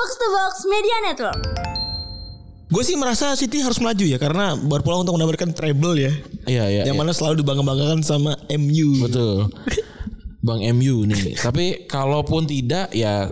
Box to Box Media Network. Gue sih merasa City harus melaju ya karena berpeluang untuk mendapatkan treble ya. Iya iya. yang iya. mana selalu dibangga-banggakan sama MU. Betul. Bang MU nih. Tapi kalaupun tidak ya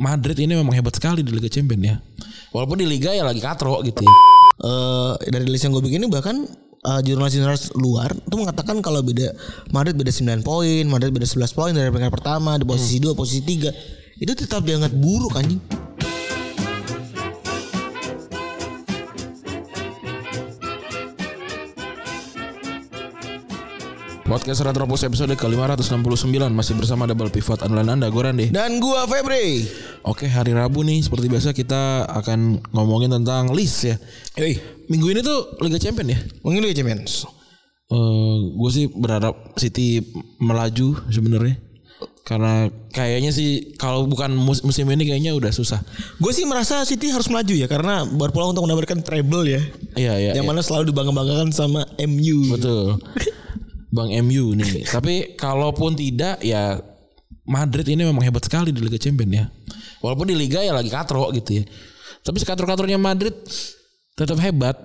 Madrid ini memang hebat sekali di Liga Champions ya. Walaupun di Liga ya lagi katro gitu. ya. Eh, dari list yang gue bikin ini bahkan eh, jurnalis-jurnalis luar itu mengatakan kalau beda Madrid beda 9 poin, Madrid beda 11 poin dari peringkat pertama di posisi 2, posisi 3. Itu tetap dianggap buruk anjing. Podcast Retropus episode ke-569 masih bersama double pivot andalan Anda gue Randy. Dan gua Febri. Oke, hari Rabu nih seperti biasa kita akan ngomongin tentang list ya. Yoi, Minggu ini tuh Liga Champions ya. mungkin Liga Champions. Eh, gue sih berharap City melaju sebenarnya. Karena kayaknya sih kalau bukan mus- musim ini kayaknya udah susah. Gue sih merasa City harus melaju ya karena berpeluang untuk mendapatkan treble ya. Iya iya. yang iya. mana selalu dibangga-banggakan sama MU. Betul. Bang MU nih. Tapi kalaupun tidak ya Madrid ini memang hebat sekali di Liga Champions ya. Walaupun di Liga ya lagi katro gitu ya. Tapi sekatro-katronya Madrid tetap hebat.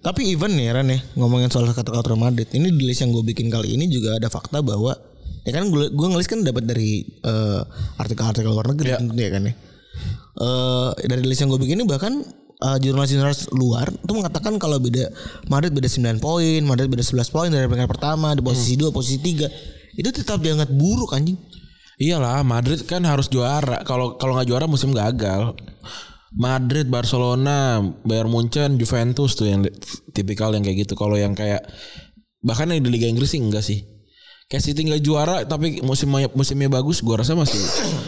Tapi even nih Ran ya ngomongin soal kata-kata Madrid ini di list yang gue bikin kali ini juga ada fakta bahwa ya kan gue gue ngelis kan dapat dari eh, artikel-artikel luar negeri Ya. tentunya kan ya. Eh, dari list yang gue bikin ini bahkan eh, jurnalis-jurnalis luar itu mengatakan kalau beda Madrid beda 9 poin, Madrid beda 11 poin dari peringkat pertama di posisi 2, posisi 3. Itu tetap dianggap buruk anjing. Iyalah Madrid kan harus juara. Kalau kalau nggak juara musim gagal. Madrid, Barcelona, Bayern Munchen, Juventus tuh yang tipikal yang kayak gitu. Kalau yang kayak bahkan yang di Liga Inggris sih enggak sih. Kayak City nggak juara tapi musimnya musimnya bagus, gua rasa masih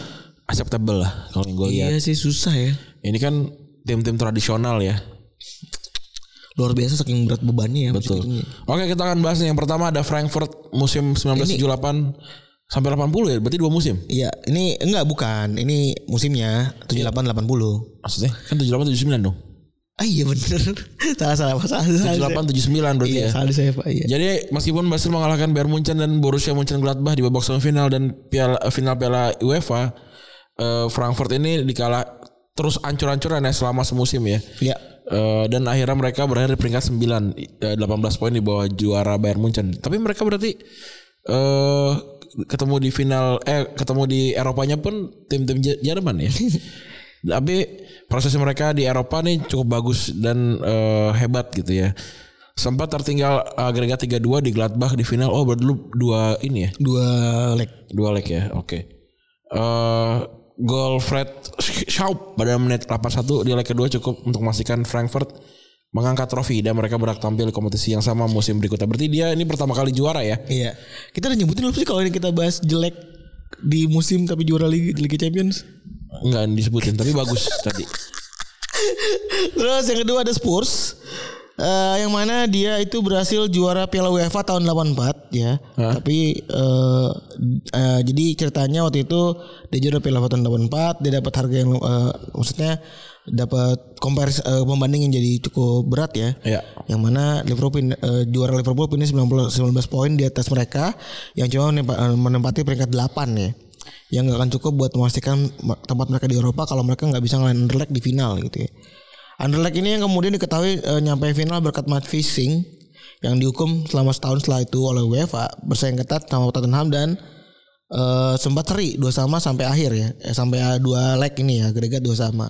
acceptable lah kalau yang gue lihat. Iya sih susah ya. Ini kan tim-tim tradisional ya. Luar biasa saking berat bebannya ya. Betul. ini. Oke, kita akan bahas nih. Yang pertama ada Frankfurt musim 1978 sampai 80 ya. Berarti dua musim. Iya, ini enggak bukan. Ini musimnya 78 80. Maksudnya kan 78 79 dong. Ah iya bener. salah salah salah. salah. 78 79 berarti Iya, ya. salah saya Pak. Iya. Jadi meskipun berhasil mengalahkan Bayern Munchen dan Borussia Mönchengladbach di babak semifinal dan piala final Piala UEFA, eh, Frankfurt ini dikalah terus ancur-ancuran ya selama semusim ya. Iya. Eh, dan akhirnya mereka berakhir di peringkat 9 eh, 18 poin di bawah juara Bayern Munchen. Tapi mereka berarti eh ketemu di final eh ketemu di Eropanya pun tim-tim Jerman ya. Tapi proses mereka di Eropa nih cukup bagus dan eh, hebat gitu ya. Sempat tertinggal agregat 3-2 di Gladbach di final. Oh, lu dua ini ya. Dua leg. Dua leg ya. Oke. Eh gol Fred Schaub pada menit 81 di leg kedua cukup untuk memastikan Frankfurt mengangkat trofi dan mereka berhak tampil di kompetisi yang sama musim berikutnya. Berarti dia ini pertama kali juara ya. Iya. Kita udah nyebutin belum sih kalau ini kita bahas jelek di musim tapi juara Liga, Liga Champions. Enggak disebutin tapi bagus tadi. Terus yang kedua ada Spurs. Eh, yang mana dia itu berhasil juara Piala UEFA tahun 84 ya. Tapi eh, eh, jadi ceritanya waktu itu dia juara Piala UEFA tahun 84, dia dapat harga yang eh, maksudnya dapat komparasi eh, pembanding yang jadi cukup berat ya. Iya. Yang mana Liverpool pin- eh, juara Liverpool pindah 19 19 poin di atas mereka yang cuma menempa- menempati peringkat 8 ya. Yang gak akan cukup buat memastikan ma- tempat mereka di Eropa kalau mereka nggak bisa ngelain Anderlecht di final gitu ya. Anderlecht ini yang kemudian diketahui eh, nyampe final berkat match fixing yang dihukum selama setahun setelah itu oleh UEFA bersaing ketat sama Tottenham dan eh, sempat seri dua sama sampai akhir ya eh, sampai dua leg ini ya agregat dua sama.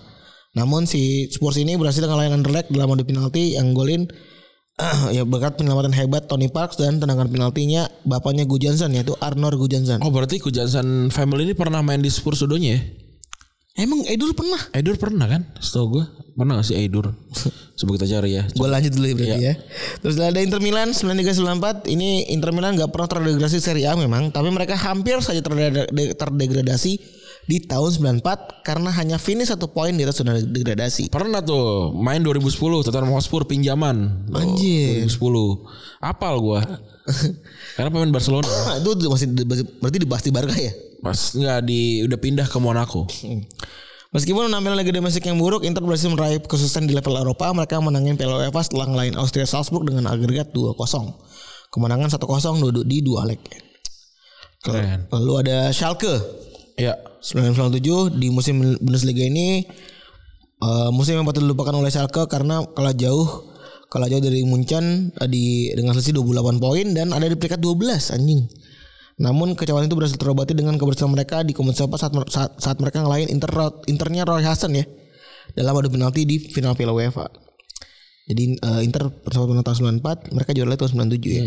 Namun si Spurs ini berhasil ngalahin Anderlecht dalam adu penalti yang golin ya berkat penyelamatan hebat Tony Parks dan tendangan penaltinya bapaknya Gu Johnson yaitu Arnor Gu Johnson. Oh berarti Kujansan family ini pernah main di Spurs dulunya ya? Emang Edur pernah? Eidur pernah kan? Setahu gue pernah gak sih Eidur? Coba kita cari ya. Gue lanjut dulu ya berarti ya. Terus ada Inter Milan 9394. Ini Inter Milan nggak pernah terdegradasi Serie A memang, tapi mereka hampir saja terde- de- terdegradasi di tahun 94 karena hanya finish satu poin di atas zona degradasi. Pernah tuh main 2010 Tottenham Hotspur pinjaman. Oh, Anjir. 2010. Apal gua. Karena pemain Barcelona. Itu masih berarti dibahas di Barca ya. Pas nggak di udah pindah ke Monaco. Meskipun penampilan Liga Domestik yang buruk, Inter berhasil meraih kesuksesan di level Eropa. Mereka menangin Piala UEFA setelah ngelain Austria Salzburg dengan agregat 2-0. Kemenangan 1-0 duduk di dua leg. Keren. Lalu ada Schalke Ya. 1997 di musim Bundesliga ini Eh, musim yang patut dilupakan oleh Schalke karena kalah jauh kalah jauh dari Munchen eh, di dengan selisih 28 poin dan ada di peringkat 12 anjing. Namun kecewaan itu berhasil terobati dengan keberhasilan mereka di kompetisi Eropa saat, saat, saat mereka ngelain Inter Internya Roy Hasan ya dalam adu penalti di final Piala UEFA. Jadi eh, Inter bersama tahun 94, mereka juara lagi tahun 97 ya.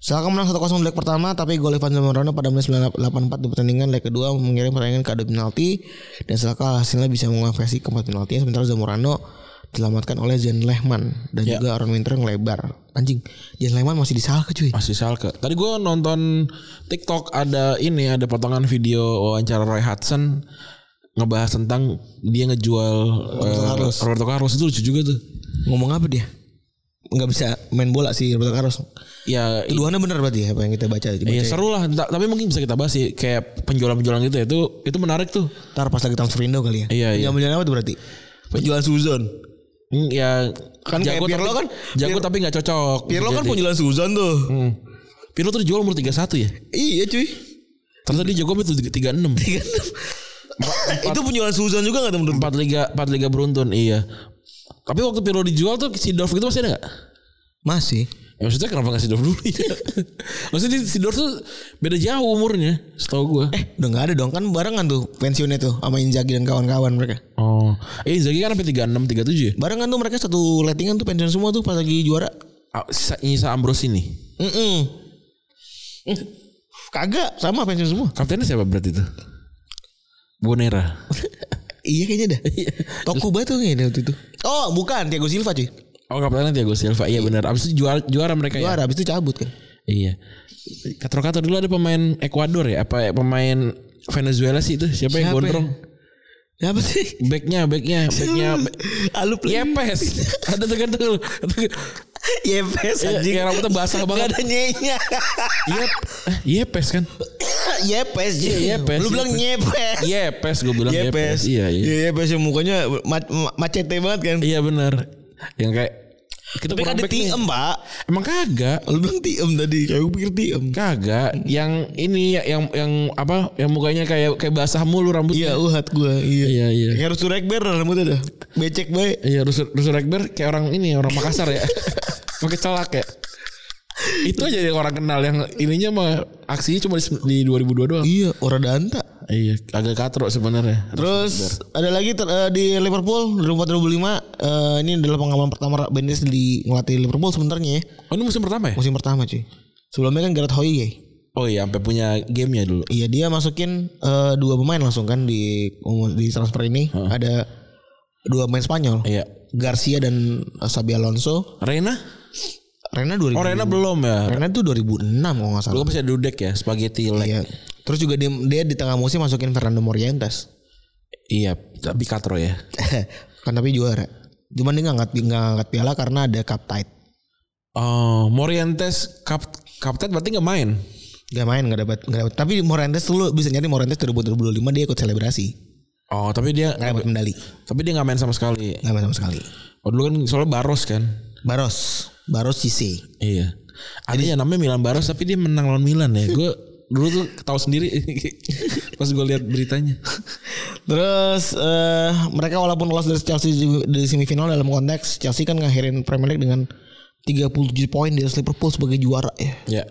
Schalke menang 1-0 di leg pertama tapi gol Ivan Zamorano pada menit 84 di pertandingan leg kedua mengirim pertandingan ke adu penalti dan Schalke hasilnya bisa mengonversi keempat penalti sementara Zamorano diselamatkan oleh Zen Lehmann dan Ya. juga Aaron Winter ngelebar. Anjing, Zen Lehmann masih di Schalke cuy. Masih Schalke. Tadi gue nonton TikTok ada ini ada potongan video wawancara Roy Hudson ngebahas tentang dia ngejual Roberto Carlos. Roberto Carlos itu lucu juga tuh. Ngomong apa dia? Nggak bisa main bola sih Roberto Carlos. Ya Tuduhannya benar berarti ya apa yang kita baca. Iya ya. seru lah, tapi mungkin bisa kita bahas sih kayak penjualan-penjualan gitu ya itu itu menarik tuh. Ntar pas lagi transfer Indo kali ya. Iya, iya. Penjualan apa tuh berarti? Penjualan Suzon. Hmm, ya Kan kayak Pirlo tapi, kan, jago Pirlo- tapi nggak cocok. Pirlo kan Jadi- penjualan Suzon tuh. Hmm. Pirlo tuh dijual umur 31 ya. Iya cuy. Ternyata dia jago itu 36. itu penjualan Suzon juga gak temen Empat liga empat liga beruntun iya. Tapi waktu Pirlo dijual tuh si Dorf itu masih ada gak? Masih. Ya maksudnya kenapa gak si Dorf dulu ya? maksudnya si Dorf tuh beda jauh umurnya setahu gue. Eh udah gak ada dong kan barengan tuh pensiunnya tuh sama Inzaghi dan kawan-kawan mereka. Oh. Eh Inzaghi kan sampai 36 37 ya? Barengan tuh mereka satu lettingan tuh pensiun semua tuh pas lagi juara. Ah, sisa, nyisa Ambrose ini. Mm Kagak sama pensiun semua. Kaptennya siapa berarti itu? Bonera. iya kayaknya dah. Toko batu kayaknya waktu itu. Oh bukan Thiago Silva cuy. Oh kaptennya Thiago Silva. Iya benar. Abis itu juara juara mereka ya. Juara abis itu cabut kan. Iya. Katro-katro dulu ada pemain Ekuador ya? Apa ya, pemain Venezuela sih itu? Siapa, yang Siapa gondrong? Ya apa sih? Backnya, backnya, backnya. Alu Yepes. ada tuh kan tuh. Yepes Iya, anjing. yang rambutnya basah Gak banget. ada nyenya. Yep. Eh, Yepes kan? Yepes. Iya, Yepes, Lu bilang nyepes. Yepes gue bilang Yepes. Yepes. Iya, iya. Iya, Yepes yang mukanya ma- ma- macete banget kan. Iya benar. Yang kayak kita Tapi kan ada tiem, Pak. Emang kagak. Lu bilang tiem tadi. Kayak gue pikir tiem. Kagak. Yang ini ya- yang yang apa? Yang mukanya kayak kayak basah mulu rambutnya. Iya, uhat gue. Iya. Iya, iya. Kayak harus Rekber rambutnya dah. Becek baik. Iya, Rusul Rusul Ekber kayak orang ini orang Makassar ya. Pakai celak ya. Itu aja yang orang kenal yang ininya mah aksinya cuma di, di 2002 doang. Iya, orang danta. Iya, agak katro sebenarnya. Terus ada lagi ter- eh, di Liverpool 2004 2005 eh, ini adalah pengalaman pertama Benitez di ngelatih Liverpool sebenarnya ya. Oh, ini musim pertama ya? Musim pertama cuy. Sebelumnya kan Gareth Hoye. Oh iya, sampai punya gamenya dulu. Iya dia masukin eh, dua pemain langsung kan di di transfer ini. Ada dua pemain Spanyol. Iya. Garcia dan Xabi Alonso. Reina? Rena 2000. Oh, Reina belum ya. Rena tuh 2006 kalau nggak salah. Dulu masih ada Dudek ya, spaghetti leg. Iya. Terus juga dia, dia di tengah musim masukin Fernando Morientes. Iya, tapi katro ya. kan tapi juara. Cuman dia nggak angkat nggak angkat piala karena ada cup tight. Oh, Morientes kap kapten berarti nggak main. Gak main gak dapat gak dapat. Tapi Morientes dulu bisa nyari Morientes 2025 dia ikut selebrasi. Oh, tapi dia Gak dapat medali. tapi dia nggak main sama sekali. Gak main sama sekali. Oh, dulu kan soalnya Baros kan. Baros, Baros Cisse. Iya. Ada yang namanya Milan Baros tapi dia menang lawan Milan ya. Gue dulu tuh tahu sendiri pas gue lihat beritanya. Terus eh mereka walaupun lolos dari Chelsea di semifinal dalam konteks Chelsea kan ngakhirin Premier League dengan 37 poin di atas Liverpool sebagai juara ya. Ya.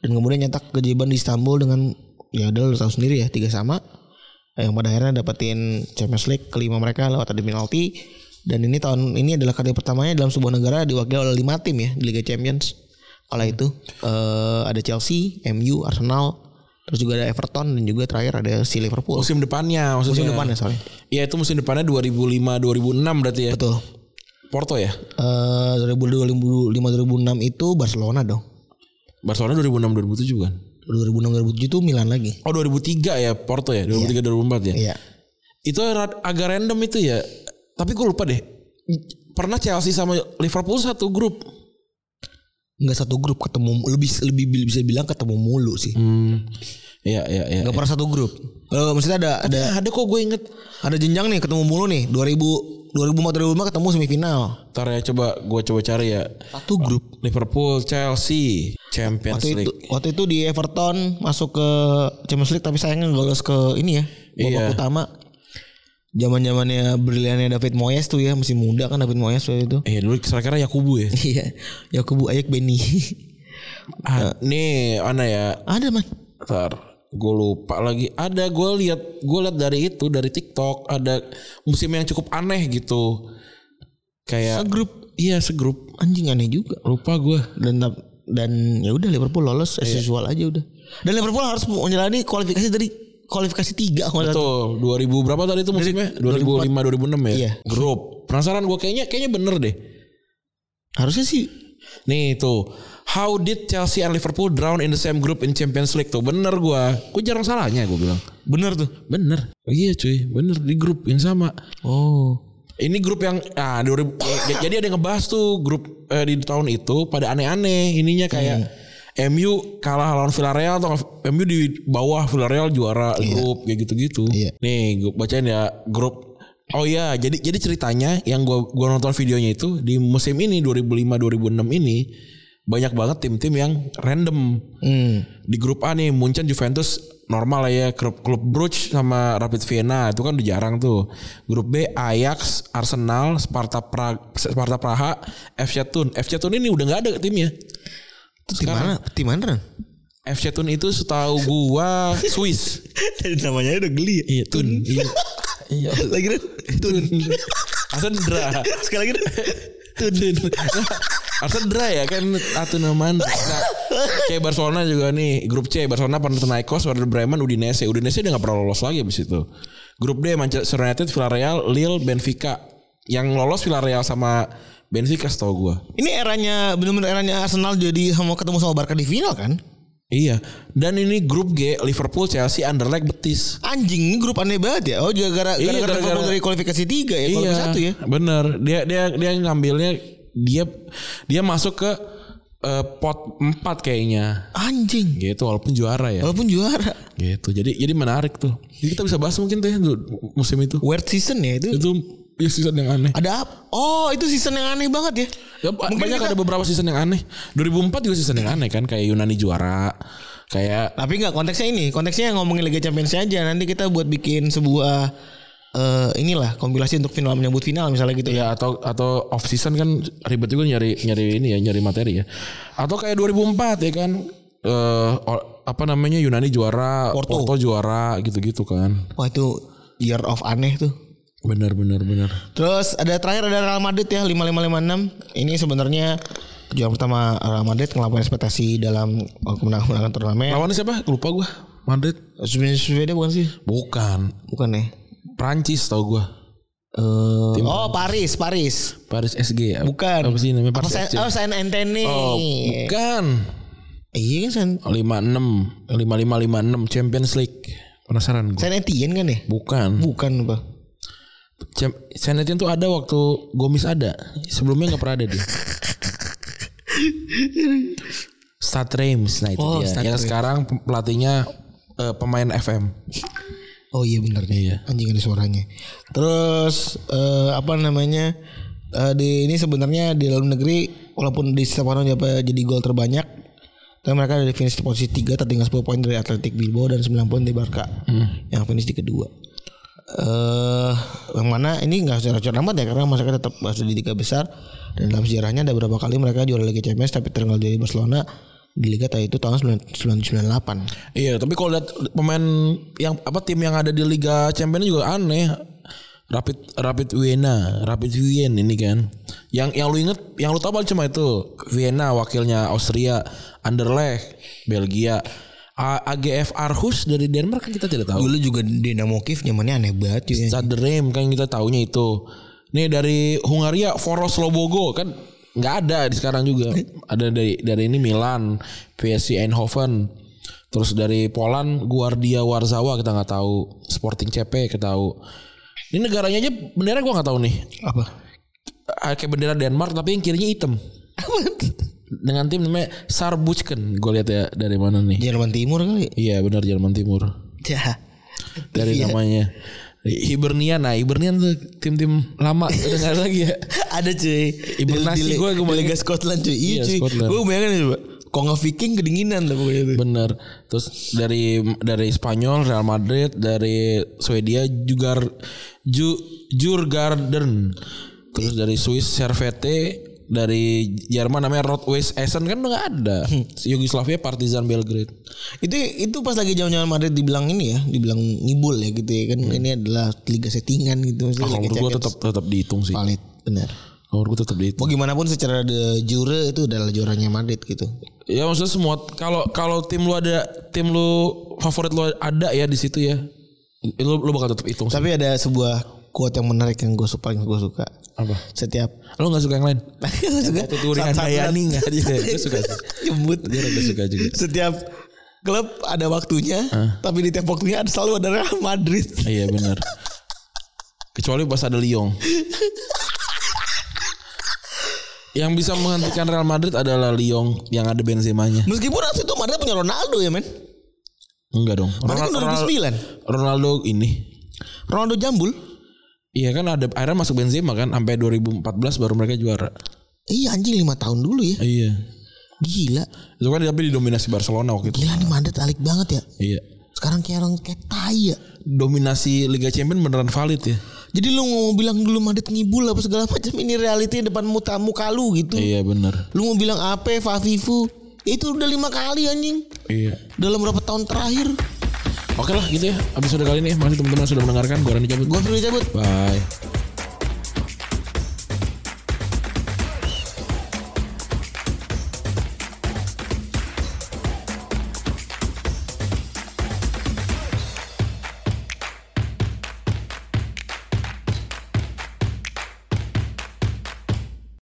Dan kemudian nyetak kejiban di Istanbul dengan ya udah lu tahu sendiri ya tiga sama. Yang pada akhirnya dapetin Champions League kelima mereka lewat adu penalti. Dan ini tahun ini adalah kali pertamanya dalam sebuah negara diwakili oleh lima tim ya di Liga Champions. Kala itu eh ada Chelsea, MU, Arsenal, terus juga ada Everton dan juga terakhir ada si Liverpool. Musim depannya maksudnya. Musim depan ya sorry. Iya itu musim depannya 2005 2006 berarti ya. Betul. Porto ya. Eh 2005 2006 itu Barcelona dong. Barcelona 2006 2007 kan. 2006 2007 itu Milan lagi. Oh 2003 ya Porto ya 2003 2004 ya. Iya. Itu agak random itu ya. Tapi gue lupa deh. Pernah Chelsea sama Liverpool satu grup. Enggak satu grup ketemu lebih lebih bisa bilang ketemu mulu sih. Hmm. Iya iya iya. Enggak pernah satu grup. Eh maksudnya ada ada Ada ada kok gue inget. ada jenjang nih ketemu mulu nih 2000 2004 2005 ketemu semifinal. Ntar ya coba gue coba cari ya. Satu grup. Liverpool, Chelsea, Champions Waktu itu League. waktu itu di Everton masuk ke Champions League tapi sayangnya nggak lolos ke ini ya babak Iya. utama. Zaman zamannya briliannya David Moyes tuh ya masih muda kan David Moyes waktu itu. Eh dulu kira-kira Yakubu ya. Iya, Yakubu Ayak Beni. Ah, nih mana ya? Ada man. Ntar gue lupa lagi. Ada gue lihat gue lihat dari itu dari TikTok ada musim yang cukup aneh gitu. Kayak Segrup Iya segrup. anjing aneh juga. Lupa gue. Dan dan ya udah Liverpool lolos as usual aja udah. Dan Liverpool harus menjalani kualifikasi dari kualifikasi tiga. Betul. 2000 berapa tadi itu musimnya? 2005 2006 ya. Iya. Grup. Penasaran gue kayaknya kayaknya bener deh. Harusnya sih Nih tuh. How did Chelsea and Liverpool drown in the same group in Champions League tuh? Bener gue. Gue jarang salahnya gue bilang. bener tuh. Bener. Oh, iya cuy. Bener di grup yang sama. Oh. Ini grup yang ah 2000 eh, jadi ada yang ngebahas tuh grup eh, di tahun itu pada aneh-aneh ininya kayak MU kalah lawan Villarreal atau MU di bawah Villarreal juara grup kayak gitu-gitu. Iya. Nih gue bacain ya grup Oh iya, jadi jadi ceritanya yang gua gua nonton videonya itu di musim ini 2005 2006 ini banyak banget tim-tim yang random. Hmm. Di grup A nih Munchen Juventus normal lah ya klub klub Brugge sama Rapid Vienna itu kan udah jarang tuh. Grup B Ajax, Arsenal, Sparta Praga, Sparta Praha, FC Thun. FC Thun ini udah nggak ada timnya. Tim mana? Tim mana? Ran? FC Thun itu setahu gua Swiss. namanya udah geli ya. Iya Thun. Iya. Iya. Lagi Ran? Tun. Arsenal. Sekali lagi. Tun. Arsenal ya kan Atunaman. Nah, kayak Barcelona juga nih grup C Barcelona Panathinaikos Werder Bremen Udinese Udinese udah gak pernah lolos lagi abis itu grup D Manchester United Villarreal Lille Benfica yang lolos Villarreal sama Benfica setahu gue Ini eranya benar-benar eranya Arsenal jadi sama ketemu sama Barca di final kan? iya dan ini grup G Liverpool Chelsea Anderlecht Betis Anjing ini grup aneh banget ya. Oh juga gara Iya, gara, gara gara-gara- Liverpool dari kualifikasi tiga ya, kualifikasi satu ya. bener dia dia dia ngambilnya dia dia masuk ke eh, pot 4 kayaknya Anjing. gitu walaupun juara ya Walaupun juara. gitu jadi jadi menarik tuh jadi kita bisa bahas mungkin tuh ya, musim itu Weird season ya itu. itu ya season yang aneh Ada apa? Oh, itu season yang aneh banget ya. ya, Mungkin banyak kita- ada beberapa season yang aneh 2004 juga season yang aneh kan kayak Yunani juara kayak Tapi nggak konteksnya ini, konteksnya ngomongin Liga Champions aja. Nanti kita buat bikin sebuah eh inilah kompilasi untuk final menyambut final misalnya gitu ya. atau atau off season kan ribet juga nyari nyari ini ya nyari materi ya atau kayak 2004 ya kan eh o- apa namanya Yunani juara Porto. Porto juara gitu-gitu kan Wah itu year of aneh tuh. Benar benar benar Terus ada terakhir ada Real Madrid ya 5556. Ini sebenarnya juara pertama Real Madrid ngelakuin ekspektasi dalam uh, kemenangan-kemenangan turnamen. lawannya siapa lupa gua Madrid Swedia bukan sih? bukan Bukan ya. Prancis tau gua Eh, oh Paris, Paris. Paris SG ya? Bukan. apa sih namanya Paris FC oh Saint Anthony. oh bukan Iya kan Saint, 56 5556 Champions League penasaran gua Saint Etienne kan ya? bukan Bukan apa? Etienne tuh ada waktu Gomis ada sebelumnya nggak pernah ada dia Stad Reims nah itu Oh, dia yang sekarang pelatihnya eh, pemain FM Oh iya benar Iya. Anjing ada suaranya. Terus eh, apa namanya? eh, di ini sebenarnya di dalam negeri walaupun di Stefano jadi jadi gol terbanyak tapi mereka ada di finish posisi 3 tertinggal 10 poin dari Athletic Bilbao dan 9 poin dari Barca yang finish di kedua. Eh yang mana ini nggak secara amat ya karena mereka tetap masuk di tiga besar. Dan dalam sejarahnya ada beberapa kali mereka juara Liga Champions tapi tertinggal dari Barcelona di Liga itu tahun 1998. iya tapi kalau lihat pemain yang apa tim yang ada di Liga Champions juga aneh. Rapid Rapid Vienna Rapid Wien ini kan. Yang yang lu inget yang lu tahu cuma itu Vienna wakilnya Austria Anderlecht Belgia AGF Aarhus dari Denmark kan kita tidak tahu Dulu juga Dinamo Kiev nyamannya aneh banget ya. Stade Reims kan kita taunya itu. Nih dari Hungaria Foros Lobogo kan nggak ada di sekarang juga. Ada dari dari ini Milan, PSV Eindhoven. Terus dari Poland Guardia Warzawa kita nggak tahu. Sporting CP kita tahu. Ini negaranya aja bendera gua nggak tahu nih. Apa? Ah, Kayak bendera Denmark tapi yang kirinya hitam. Dengan tim namanya Sarbuchken. Gue lihat ya dari mana nih. Jerman Timur kali. Iya benar Jerman Timur. Ya. dari Iya. namanya Hibernian nah Hibernian tuh tim-tim lama udah ada lagi ya Ada cuy. Hibernasi di kebayang. Liga Scotland cuy. Iya, Iya, cuy. Gue bayangin coba. Kongo Viking kedinginan tuh pokoknya tuh. Bener. Terus dari dari Spanyol Real Madrid, dari Swedia juga Ju, Jurgarden. Terus dari Swiss Servette, dari Jerman namanya Rot-Weiss Essen kan udah gak ada. Yugoslavia Partizan Belgrade. Itu itu pas lagi zaman-zaman Madrid dibilang ini ya, dibilang ngibul ya gitu ya kan. Ini adalah liga settingan gitu. Maksudnya Ah, kalau menurut gue Champions tetap tetap dihitung sih. valid, benar. Kalau menurut gue tetap dihitung. Mau gimana pun secara de jure itu adalah juaranya Madrid gitu. Ya maksudnya semua kalau kalau tim lu ada tim lu favorit lu ada ya di situ ya. Lu lu bakal tetap hitung. sih. Tapi ada sebuah quote yang menarik yang gue paling gue suka. Apa? Setiap Lu gak suka yang lain? Gua suka Tuturingan Satu-satu Dayani gak dia? Gue suka sih. Jembut. Gue rada suka juga. Setiap klub ada waktunya, tapi di tiap waktunya ada selalu ada Real Madrid. Iya benar. Kecuali pas ada Lyon. yang bisa menghentikan Real Madrid adalah Lyon yang ada Benzema-nya. Meskipun waktu itu Madrid punya Ronaldo ya men. Enggak dong. Madrid kan 2009. Ronaldo ini. Ronaldo jambul. Iya kan ada akhirnya masuk Benzema kan sampai 2014 baru mereka juara. Iya anjing 5 tahun dulu ya. Iya. Gila. Itu kan tapi didominasi Barcelona waktu itu. Gila nih Madrid alik banget ya. Iya. Sekarang kayak orang kayak tai ya. Dominasi Liga Champions beneran valid ya. Jadi lu mau bilang dulu Madrid ngibul apa segala macam ini reality depan muka muka lu gitu. Iya bener. Lu mau bilang apa Fafifu? Itu udah lima kali anjing. Iya. Dalam berapa tahun terakhir? Oke lah gitu ya. Episode kali ini makasih teman-teman sudah mendengarkan. Gue Rani cabut. Gua perlu cabut. Bye.